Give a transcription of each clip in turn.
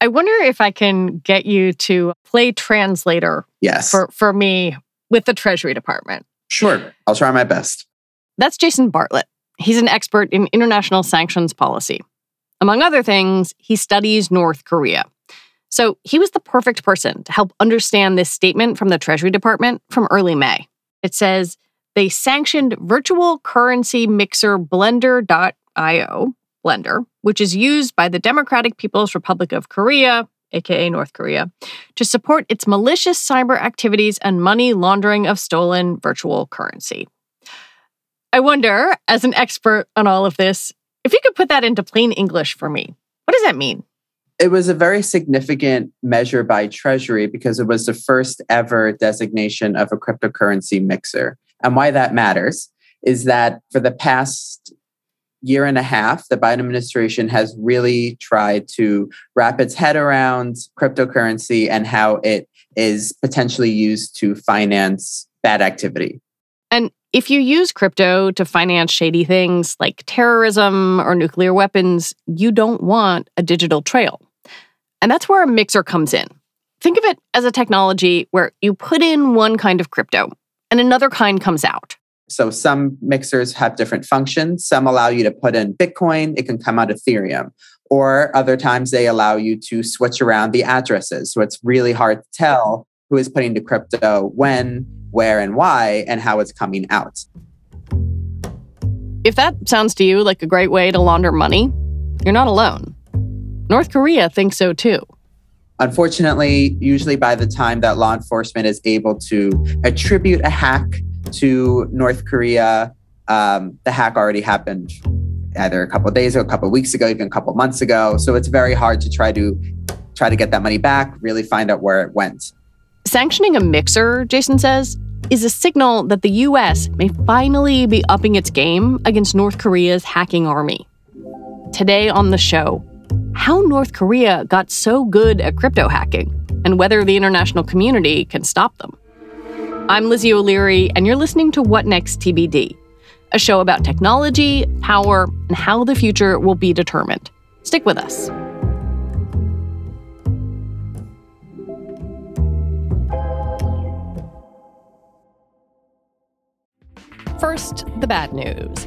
I wonder if I can get you to play translator Yes. for, for me with the Treasury Department. sure. I'll try my best. That's Jason Bartlett. He's an expert in international sanctions policy. Among other things, he studies North Korea. So he was the perfect person to help understand this statement from the Treasury Department from early May. It says they sanctioned virtual currency mixer Blender.io, Blender, which is used by the Democratic People's Republic of Korea, aka North Korea, to support its malicious cyber activities and money laundering of stolen virtual currency. I wonder, as an expert on all of this, if you could put that into plain English for me. What does that mean? It was a very significant measure by Treasury because it was the first ever designation of a cryptocurrency mixer. And why that matters is that for the past year and a half, the Biden administration has really tried to wrap its head around cryptocurrency and how it is potentially used to finance bad activity. And if you use crypto to finance shady things like terrorism or nuclear weapons, you don't want a digital trail. And that's where a mixer comes in. Think of it as a technology where you put in one kind of crypto and another kind comes out. So some mixers have different functions. Some allow you to put in Bitcoin, it can come out Ethereum. Or other times they allow you to switch around the addresses. So it's really hard to tell who is putting the crypto when, where, and why, and how it's coming out. If that sounds to you like a great way to launder money, you're not alone. North Korea thinks so too. Unfortunately, usually by the time that law enforcement is able to attribute a hack to North Korea, um, the hack already happened either a couple days or a couple weeks ago, even a couple months ago. So it's very hard to try to try to get that money back, really find out where it went. Sanctioning a mixer, Jason says, is a signal that the US may finally be upping its game against North Korea's hacking army. Today on the show, how North Korea got so good at crypto hacking and whether the international community can stop them. I'm Lizzie O'Leary, and you're listening to What Next TBD, a show about technology, power, and how the future will be determined. Stick with us. First, the bad news.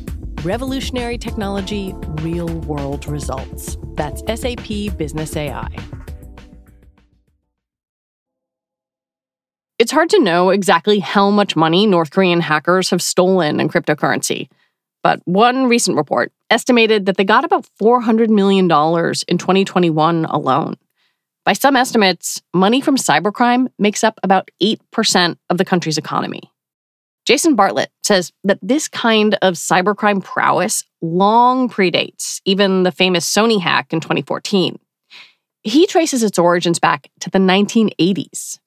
Revolutionary technology, real world results. That's SAP Business AI. It's hard to know exactly how much money North Korean hackers have stolen in cryptocurrency. But one recent report estimated that they got about $400 million in 2021 alone. By some estimates, money from cybercrime makes up about 8% of the country's economy. Jason Bartlett says that this kind of cybercrime prowess long predates even the famous Sony hack in 2014. He traces its origins back to the 1980s.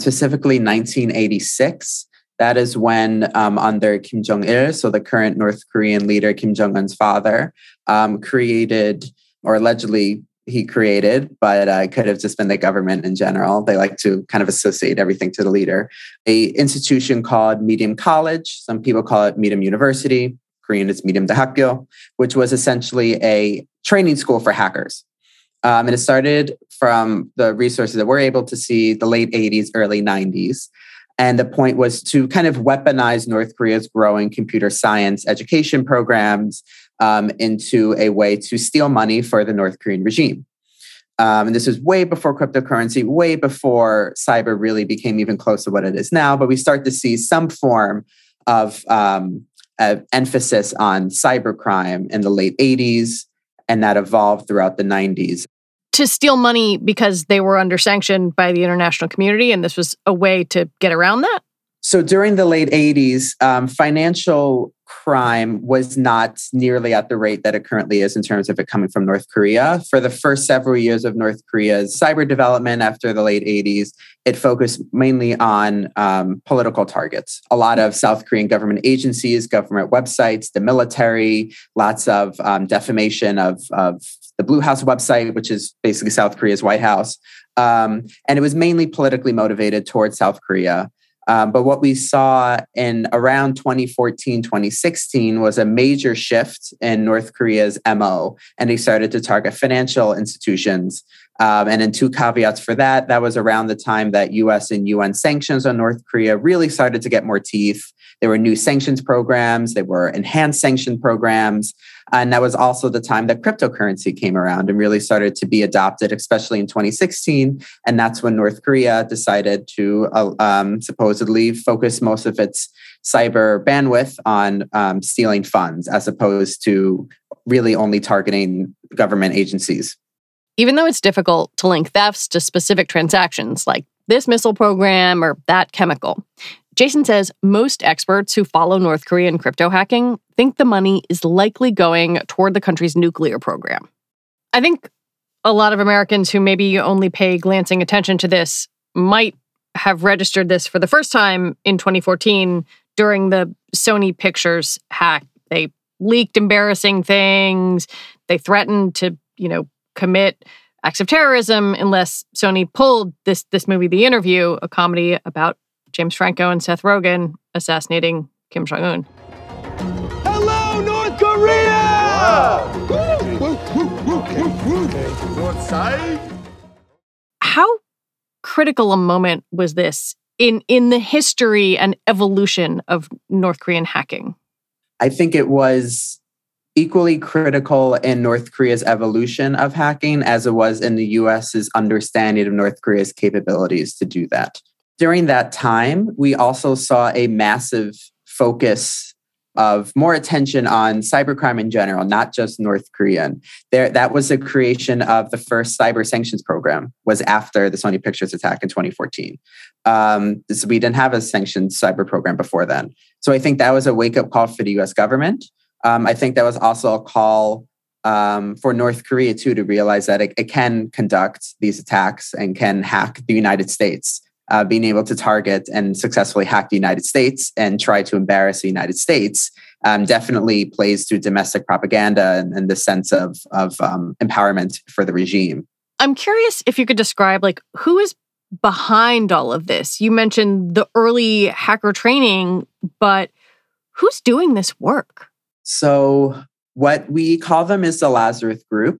Specifically, 1986. That is when, um, under Kim Jong il, so the current North Korean leader, Kim Jong un's father, um, created or allegedly he created, but uh, could have just been the government in general. They like to kind of associate everything to the leader. A institution called Mirim College. Some people call it Mirim University. Korean is Mirim Dahakyo, which was essentially a training school for hackers. Um, and it started from the resources that we're able to see the late 80s, early 90s. And the point was to kind of weaponize North Korea's growing computer science education programs um, into a way to steal money for the North Korean regime. Um, and this was way before cryptocurrency, way before cyber really became even close to what it is now. But we start to see some form of um, emphasis on cybercrime in the late 80s, and that evolved throughout the 90s. To steal money because they were under sanction by the international community, and this was a way to get around that? So during the late 80s, um, financial crime was not nearly at the rate that it currently is in terms of it coming from North Korea. For the first several years of North Korea's cyber development after the late 80s, it focused mainly on um, political targets. A lot of South Korean government agencies, government websites, the military, lots of um, defamation of, of the Blue House website, which is basically South Korea's White House. Um, and it was mainly politically motivated towards South Korea. Um, but what we saw in around 2014, 2016 was a major shift in North Korea's MO, and they started to target financial institutions. Um, and then two caveats for that. That was around the time that US and UN sanctions on North Korea really started to get more teeth. There were new sanctions programs, there were enhanced sanction programs. And that was also the time that cryptocurrency came around and really started to be adopted, especially in 2016. And that's when North Korea decided to uh, um, supposedly focus most of its cyber bandwidth on um, stealing funds as opposed to really only targeting government agencies. Even though it's difficult to link thefts to specific transactions like this missile program or that chemical, Jason says most experts who follow North Korean crypto hacking think the money is likely going toward the country's nuclear program. I think a lot of Americans who maybe only pay glancing attention to this might have registered this for the first time in 2014 during the Sony Pictures hack. They leaked embarrassing things. They threatened to, you know, commit acts of terrorism unless Sony pulled this this movie The Interview, a comedy about James Franco and Seth Rogen assassinating Kim Jong un. Hello, North Korea! North side? How critical a moment was this in, in the history and evolution of North Korean hacking? I think it was equally critical in North Korea's evolution of hacking as it was in the US's understanding of North Korea's capabilities to do that during that time, we also saw a massive focus of more attention on cybercrime in general, not just North Korean. There, that was the creation of the first cyber sanctions program. Was after the Sony Pictures attack in 2014. Um, so we didn't have a sanctions cyber program before then. So I think that was a wake up call for the U.S. government. Um, I think that was also a call um, for North Korea too to realize that it, it can conduct these attacks and can hack the United States uh, being able to target and successfully hack the United States and try to embarrass the United States um, definitely plays to domestic propaganda and, and the sense of, of um, empowerment for the regime. I'm curious if you could describe like who is behind all of this. You mentioned the early hacker training, but who's doing this work? So what we call them is the Lazarus Group.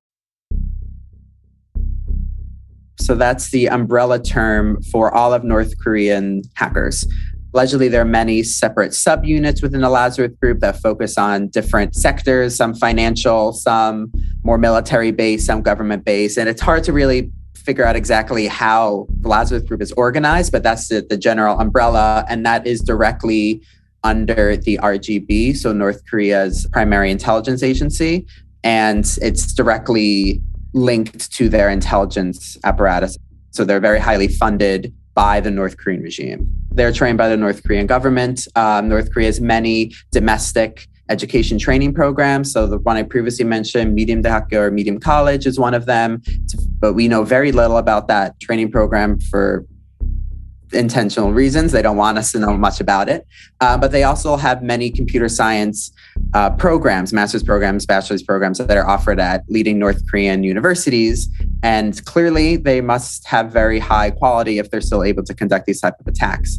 So that's the umbrella term for all of North Korean hackers. Allegedly, there are many separate subunits within the Lazarus group that focus on different sectors, some financial, some more military based, some government based. And it's hard to really figure out exactly how the Lazarus group is organized, but that's the, the general umbrella. And that is directly under the RGB, so North Korea's primary intelligence agency. And it's directly linked to their intelligence apparatus. So they're very highly funded by the North Korean regime. They're trained by the North Korean government. Um, North Korea has many domestic education training programs. So the one I previously mentioned, Mirim Dehak or Mirim College is one of them. But we know very little about that training program for intentional reasons. They don't want us to know much about it. Uh, but they also have many computer science uh, programs, master's programs, bachelor's programs that are offered at leading North Korean universities. And clearly, they must have very high quality if they're still able to conduct these type of attacks.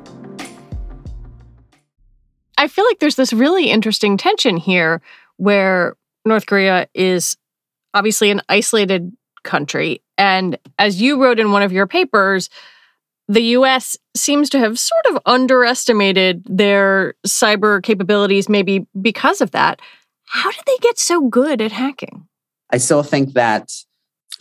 I feel like there's this really interesting tension here where North Korea is obviously an isolated country. And as you wrote in one of your papers, the US seems to have sort of underestimated their cyber capabilities, maybe because of that. How did they get so good at hacking? I still think that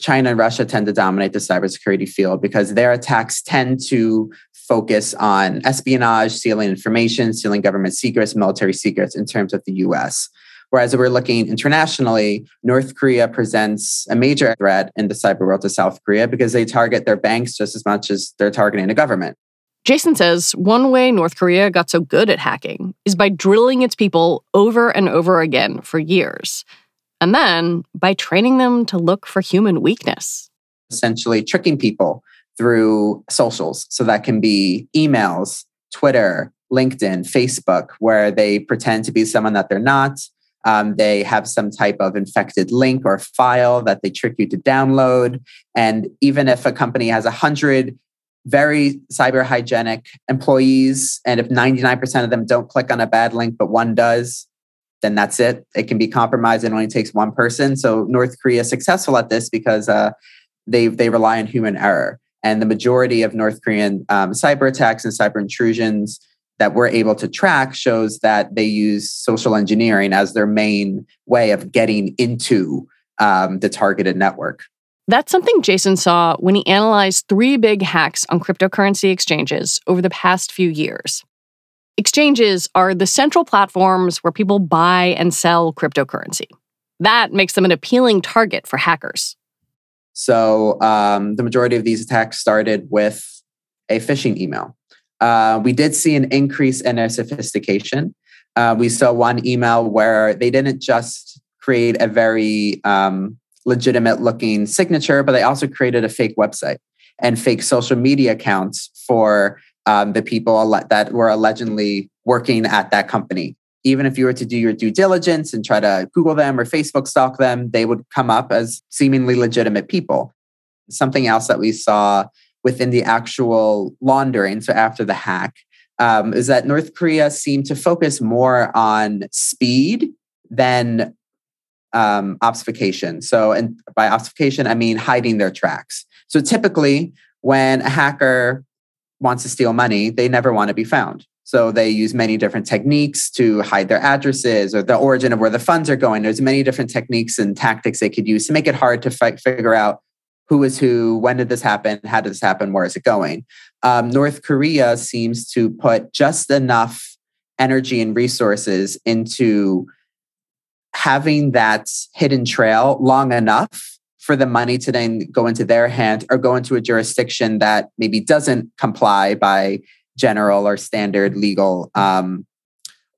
China and Russia tend to dominate the cybersecurity field because their attacks tend to focus on espionage, stealing information, stealing government secrets, military secrets in terms of the US. Whereas we're looking internationally, North Korea presents a major threat in the cyber world to South Korea because they target their banks just as much as they're targeting the government. Jason says one way North Korea got so good at hacking is by drilling its people over and over again for years, and then by training them to look for human weakness. Essentially, tricking people through socials. So that can be emails, Twitter, LinkedIn, Facebook, where they pretend to be someone that they're not. Um, they have some type of infected link or file that they trick you to download. And even if a company has 100 very cyber hygienic employees, and if 99% of them don't click on a bad link, but one does, then that's it. It can be compromised. It only takes one person. So North Korea is successful at this because uh, they they rely on human error. And the majority of North Korean um, cyber attacks and cyber intrusions that we're able to track shows that they use social engineering as their main way of getting into um, the targeted network. That's something Jason saw when he analyzed three big hacks on cryptocurrency exchanges over the past few years. Exchanges are the central platforms where people buy and sell cryptocurrency. That makes them an appealing target for hackers. So um, the majority of these attacks started with a phishing email. Uh, we did see an increase in their sophistication. Uh, we saw one email where they didn't just create a very um, legitimate looking signature, but they also created a fake website and fake social media accounts for um, the people that were allegedly working at that company even if you were to do your due diligence and try to Google them or Facebook stalk them, they would come up as seemingly legitimate people. Something else that we saw within the actual laundering, so after the hack, um, is that North Korea seemed to focus more on speed than um, obfuscation. So, and by obfuscation, I mean hiding their tracks. So typically, when a hacker wants to steal money, they never want to be found. So they use many different techniques to hide their addresses or the origin of where the funds are going. There's many different techniques and tactics they could use to make it hard to fi- figure out who is who, when did this happen, how did this happen, where is it going. Um, North Korea seems to put just enough energy and resources into having that hidden trail long enough for the money to then go into their hand or go into a jurisdiction that maybe doesn't comply by general or standard legal um,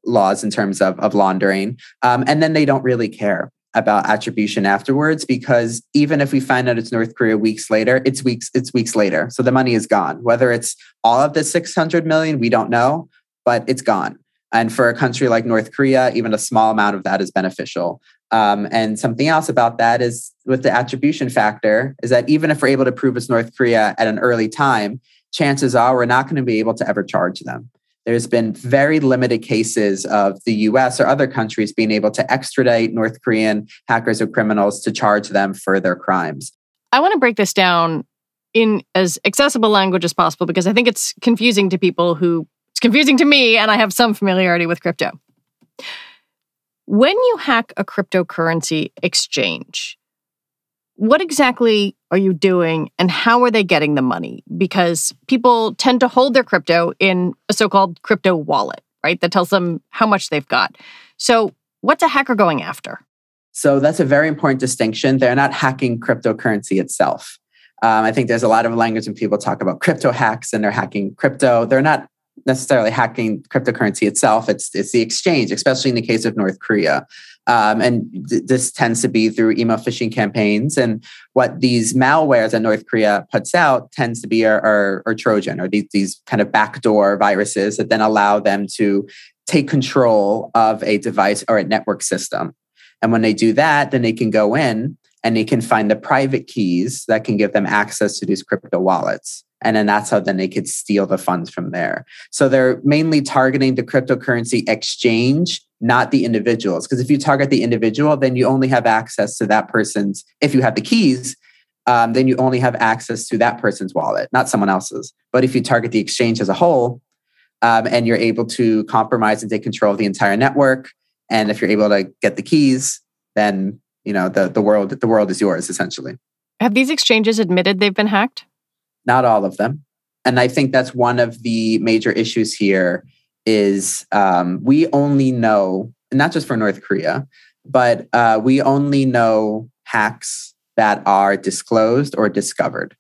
laws in terms of, of laundering. Um, and then they don't really care about attribution afterwards because even if we find out it's North Korea weeks later, it's weeks it's weeks later. So the money is gone. Whether it's all of the 600 million, we don't know, but it's gone. And for a country like North Korea, even a small amount of that is beneficial. Um, and something else about that is with the attribution factor is that even if we're able to prove it's North Korea at an early time, chances are we're not going to be able to ever charge them. There's been very limited cases of the US or other countries being able to extradite North Korean hackers or criminals to charge them for their crimes. I want to break this down in as accessible language as possible because I think it's confusing to people who confusing to me and I have some familiarity with crypto. When you hack a cryptocurrency exchange, what exactly are you doing and how are they getting the money? Because people tend to hold their crypto in a so called crypto wallet, right? That tells them how much they've got. So, what's a hacker going after? So, that's a very important distinction. They're not hacking cryptocurrency itself. Um, I think there's a lot of language when people talk about crypto hacks and they're hacking crypto. They're not necessarily hacking cryptocurrency itself. It's it's the exchange, especially in the case of North Korea. Um, and th- this tends to be through email phishing campaigns. And what these malwares that North Korea puts out tends to be our, Trojan or these, these kind of backdoor viruses that then allow them to take control of a device or a network system. And when they do that, then they can go in and they can find the private keys that can give them access to these crypto wallets and then that's how then they could steal the funds from there. So they're mainly targeting the cryptocurrency exchange not the individuals. Because if you target the individual then you only have access to that person's if you have the keys um, then you only have access to that person's wallet not someone else's. But if you target the exchange as a whole um, and you're able to compromise and take control of the entire network and if you're able to get the keys then you know the, the world the world is yours essentially. Have these exchanges admitted they've been hacked not all of them. And I think that's one of the major issues here is um, we only know, not just for North Korea, but uh, we only know hacks that are disclosed or discovered.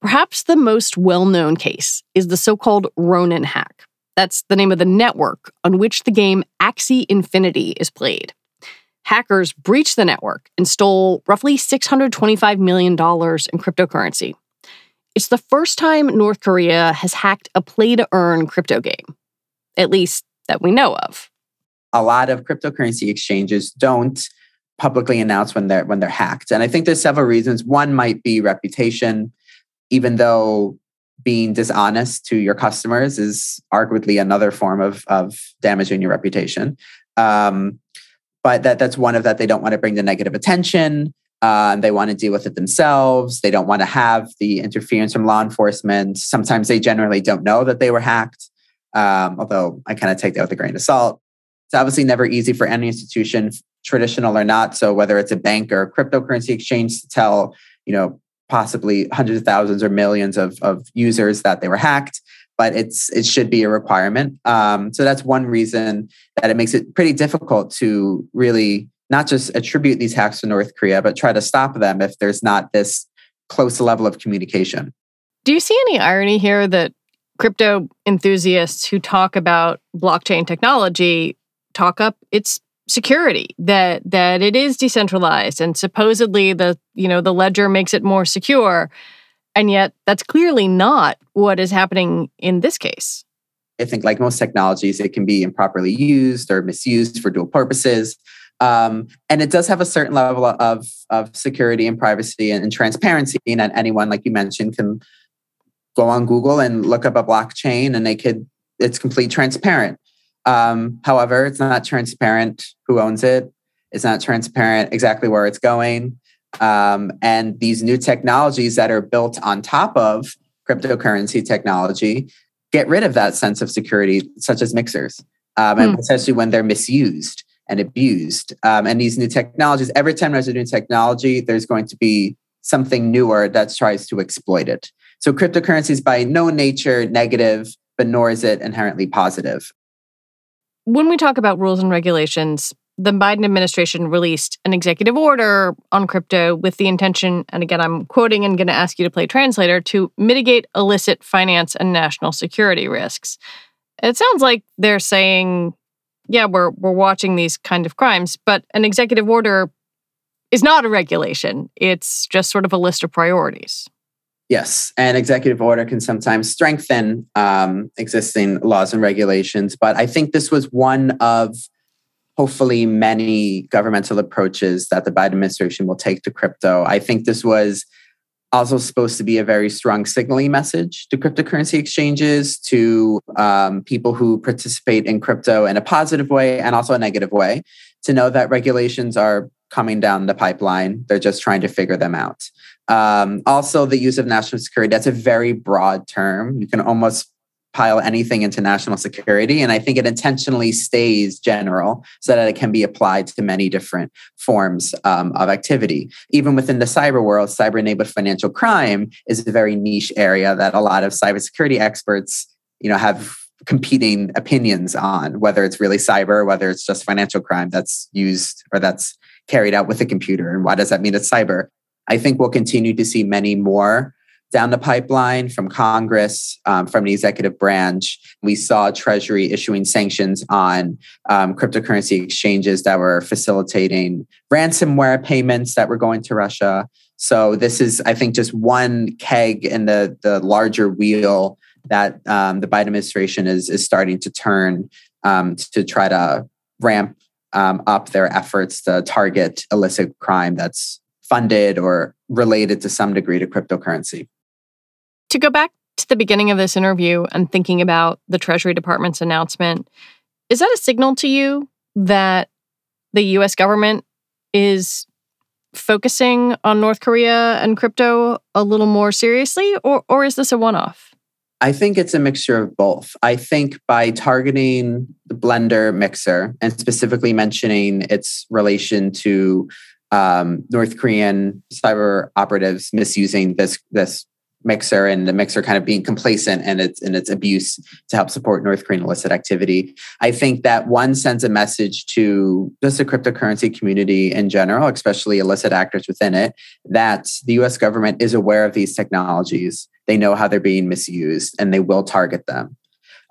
Perhaps the most well known case is the so called Ronin hack. That's the name of the network on which the game Axie Infinity is played. Hackers breached the network and stole roughly $625 million in cryptocurrency. It's the first time North Korea has hacked a play to earn crypto game, at least that we know of. A lot of cryptocurrency exchanges don't publicly announce when they're when they're hacked. And I think there's several reasons. One might be reputation, even though being dishonest to your customers is arguably another form of, of damaging your reputation. Um, but that that's one of that they don't want to bring the negative attention. Uh, they want to deal with it themselves. They don't want to have the interference from law enforcement. Sometimes they generally don't know that they were hacked, um, although I kind of take that with a grain of salt. It's obviously never easy for any institution, traditional or not. So whether it's a bank or a cryptocurrency exchange, to tell you know possibly hundreds of thousands or millions of, of users that they were hacked but it's it should be a requirement um, so that's one reason that it makes it pretty difficult to really not just attribute these hacks to North Korea, but try to stop them if there's not this close level of communication. Do you see any irony here that crypto enthusiasts who talk about blockchain technology talk up its security that that it is decentralized and supposedly the you know the ledger makes it more secure and yet that's clearly not what is happening in this case i think like most technologies it can be improperly used or misused for dual purposes um, and it does have a certain level of, of security and privacy and, and transparency. And anyone, like you mentioned, can go on Google and look up a blockchain and they could, it's complete transparent. Um, however, it's not transparent who owns it. It's not transparent exactly where it's going. Um, and these new technologies that are built on top of cryptocurrency technology get rid of that sense of security, such as mixers, um, and hmm. especially when they're misused and abused. Um, and these new technologies, every time there's a new technology, there's going to be something newer that tries to exploit it. So cryptocurrency is by no nature negative, but nor is it inherently positive. When we talk about rules and regulations, the Biden administration released an executive order on crypto with the intention, and again, I'm quoting and going to ask you to play translator, to mitigate illicit finance and national security risks. It sounds like they're saying yeah, we're we're watching these kind of crimes, but an executive order is not a regulation. It's just sort of a list of priorities. Yes, an executive order can sometimes strengthen um, existing laws and regulations, but I think this was one of hopefully many governmental approaches that the Biden administration will take to crypto. I think this was also supposed to be a very strong signaling message to cryptocurrency exchanges, to um, people who participate in crypto in a positive way and also a negative way, to know that regulations are coming down the pipeline. They're just trying to figure them out. Um, also, the use of national security, that's a very broad term. You can almost pile anything into national security. And I think it intentionally stays general so that it can be applied to many different forms um, of activity. Even within the cyber world, cyber enabled financial crime is a very niche area that a lot of cybersecurity experts you know, have competing opinions on whether it's really cyber, whether it's just financial crime that's used or that's carried out with a computer. And why does that mean it's cyber? I think we'll continue to see many more down the pipeline from Congress, um, from the executive branch. We saw Treasury issuing sanctions on um, cryptocurrency exchanges that were facilitating ransomware payments that were going to Russia. So this is, I think, just one keg in the the larger wheel that um, the Biden administration is is starting to turn um, to try to ramp um, up their efforts to target illicit crime that's funded or related to some degree to cryptocurrency. To go back to the beginning of this interview and thinking about the Treasury Department's announcement, is that a signal to you that the US government is focusing on North Korea and crypto a little more seriously, or, or is this a one off? I think it's a mixture of both. I think by targeting the Blender mixer and specifically mentioning its relation to um, North Korean cyber operatives misusing this this mixer and the mixer kind of being complacent and its in its abuse to help support North Korean illicit activity. I think that one sends a message to just the cryptocurrency community in general, especially illicit actors within it, that the US government is aware of these technologies. They know how they're being misused and they will target them.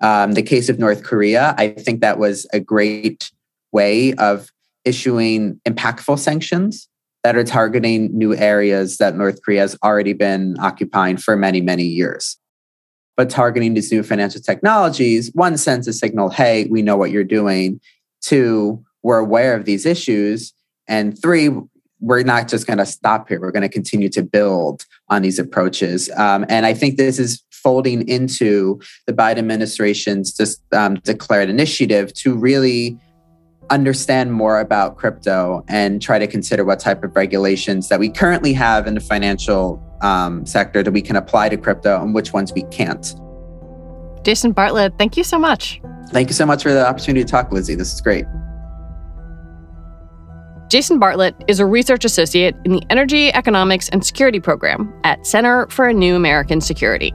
Um, the case of North Korea, I think that was a great way of issuing impactful sanctions that are targeting new areas that North Korea has already been occupying for many, many years. But targeting these new financial technologies, one sends a signal hey, we know what you're doing. Two, we're aware of these issues. And three, we're not just going to stop here. We're going to continue to build on these approaches. Um, and I think this is folding into the Biden administration's just um, declared initiative to really understand more about crypto and try to consider what type of regulations that we currently have in the financial um, sector that we can apply to crypto and which ones we can't. Jason Bartlett, thank you so much. Thank you so much for the opportunity to talk, Lizzie. This is great. Jason Bartlett is a research associate in the Energy, Economics, and Security program at Center for a New American Security.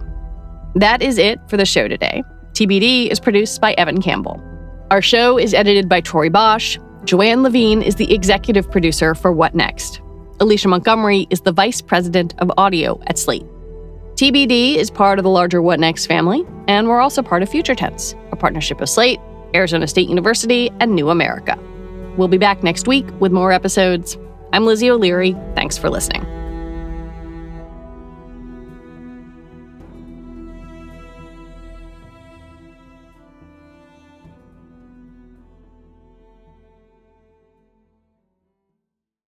That is it for the show today. TBD is produced by Evan Campbell. Our show is edited by Tori Bosch. Joanne Levine is the executive producer for What Next. Alicia Montgomery is the vice president of audio at Slate. TBD is part of the larger What Next family, and we're also part of Future Tense, a partnership of Slate, Arizona State University, and New America. We'll be back next week with more episodes. I'm Lizzie O'Leary. Thanks for listening.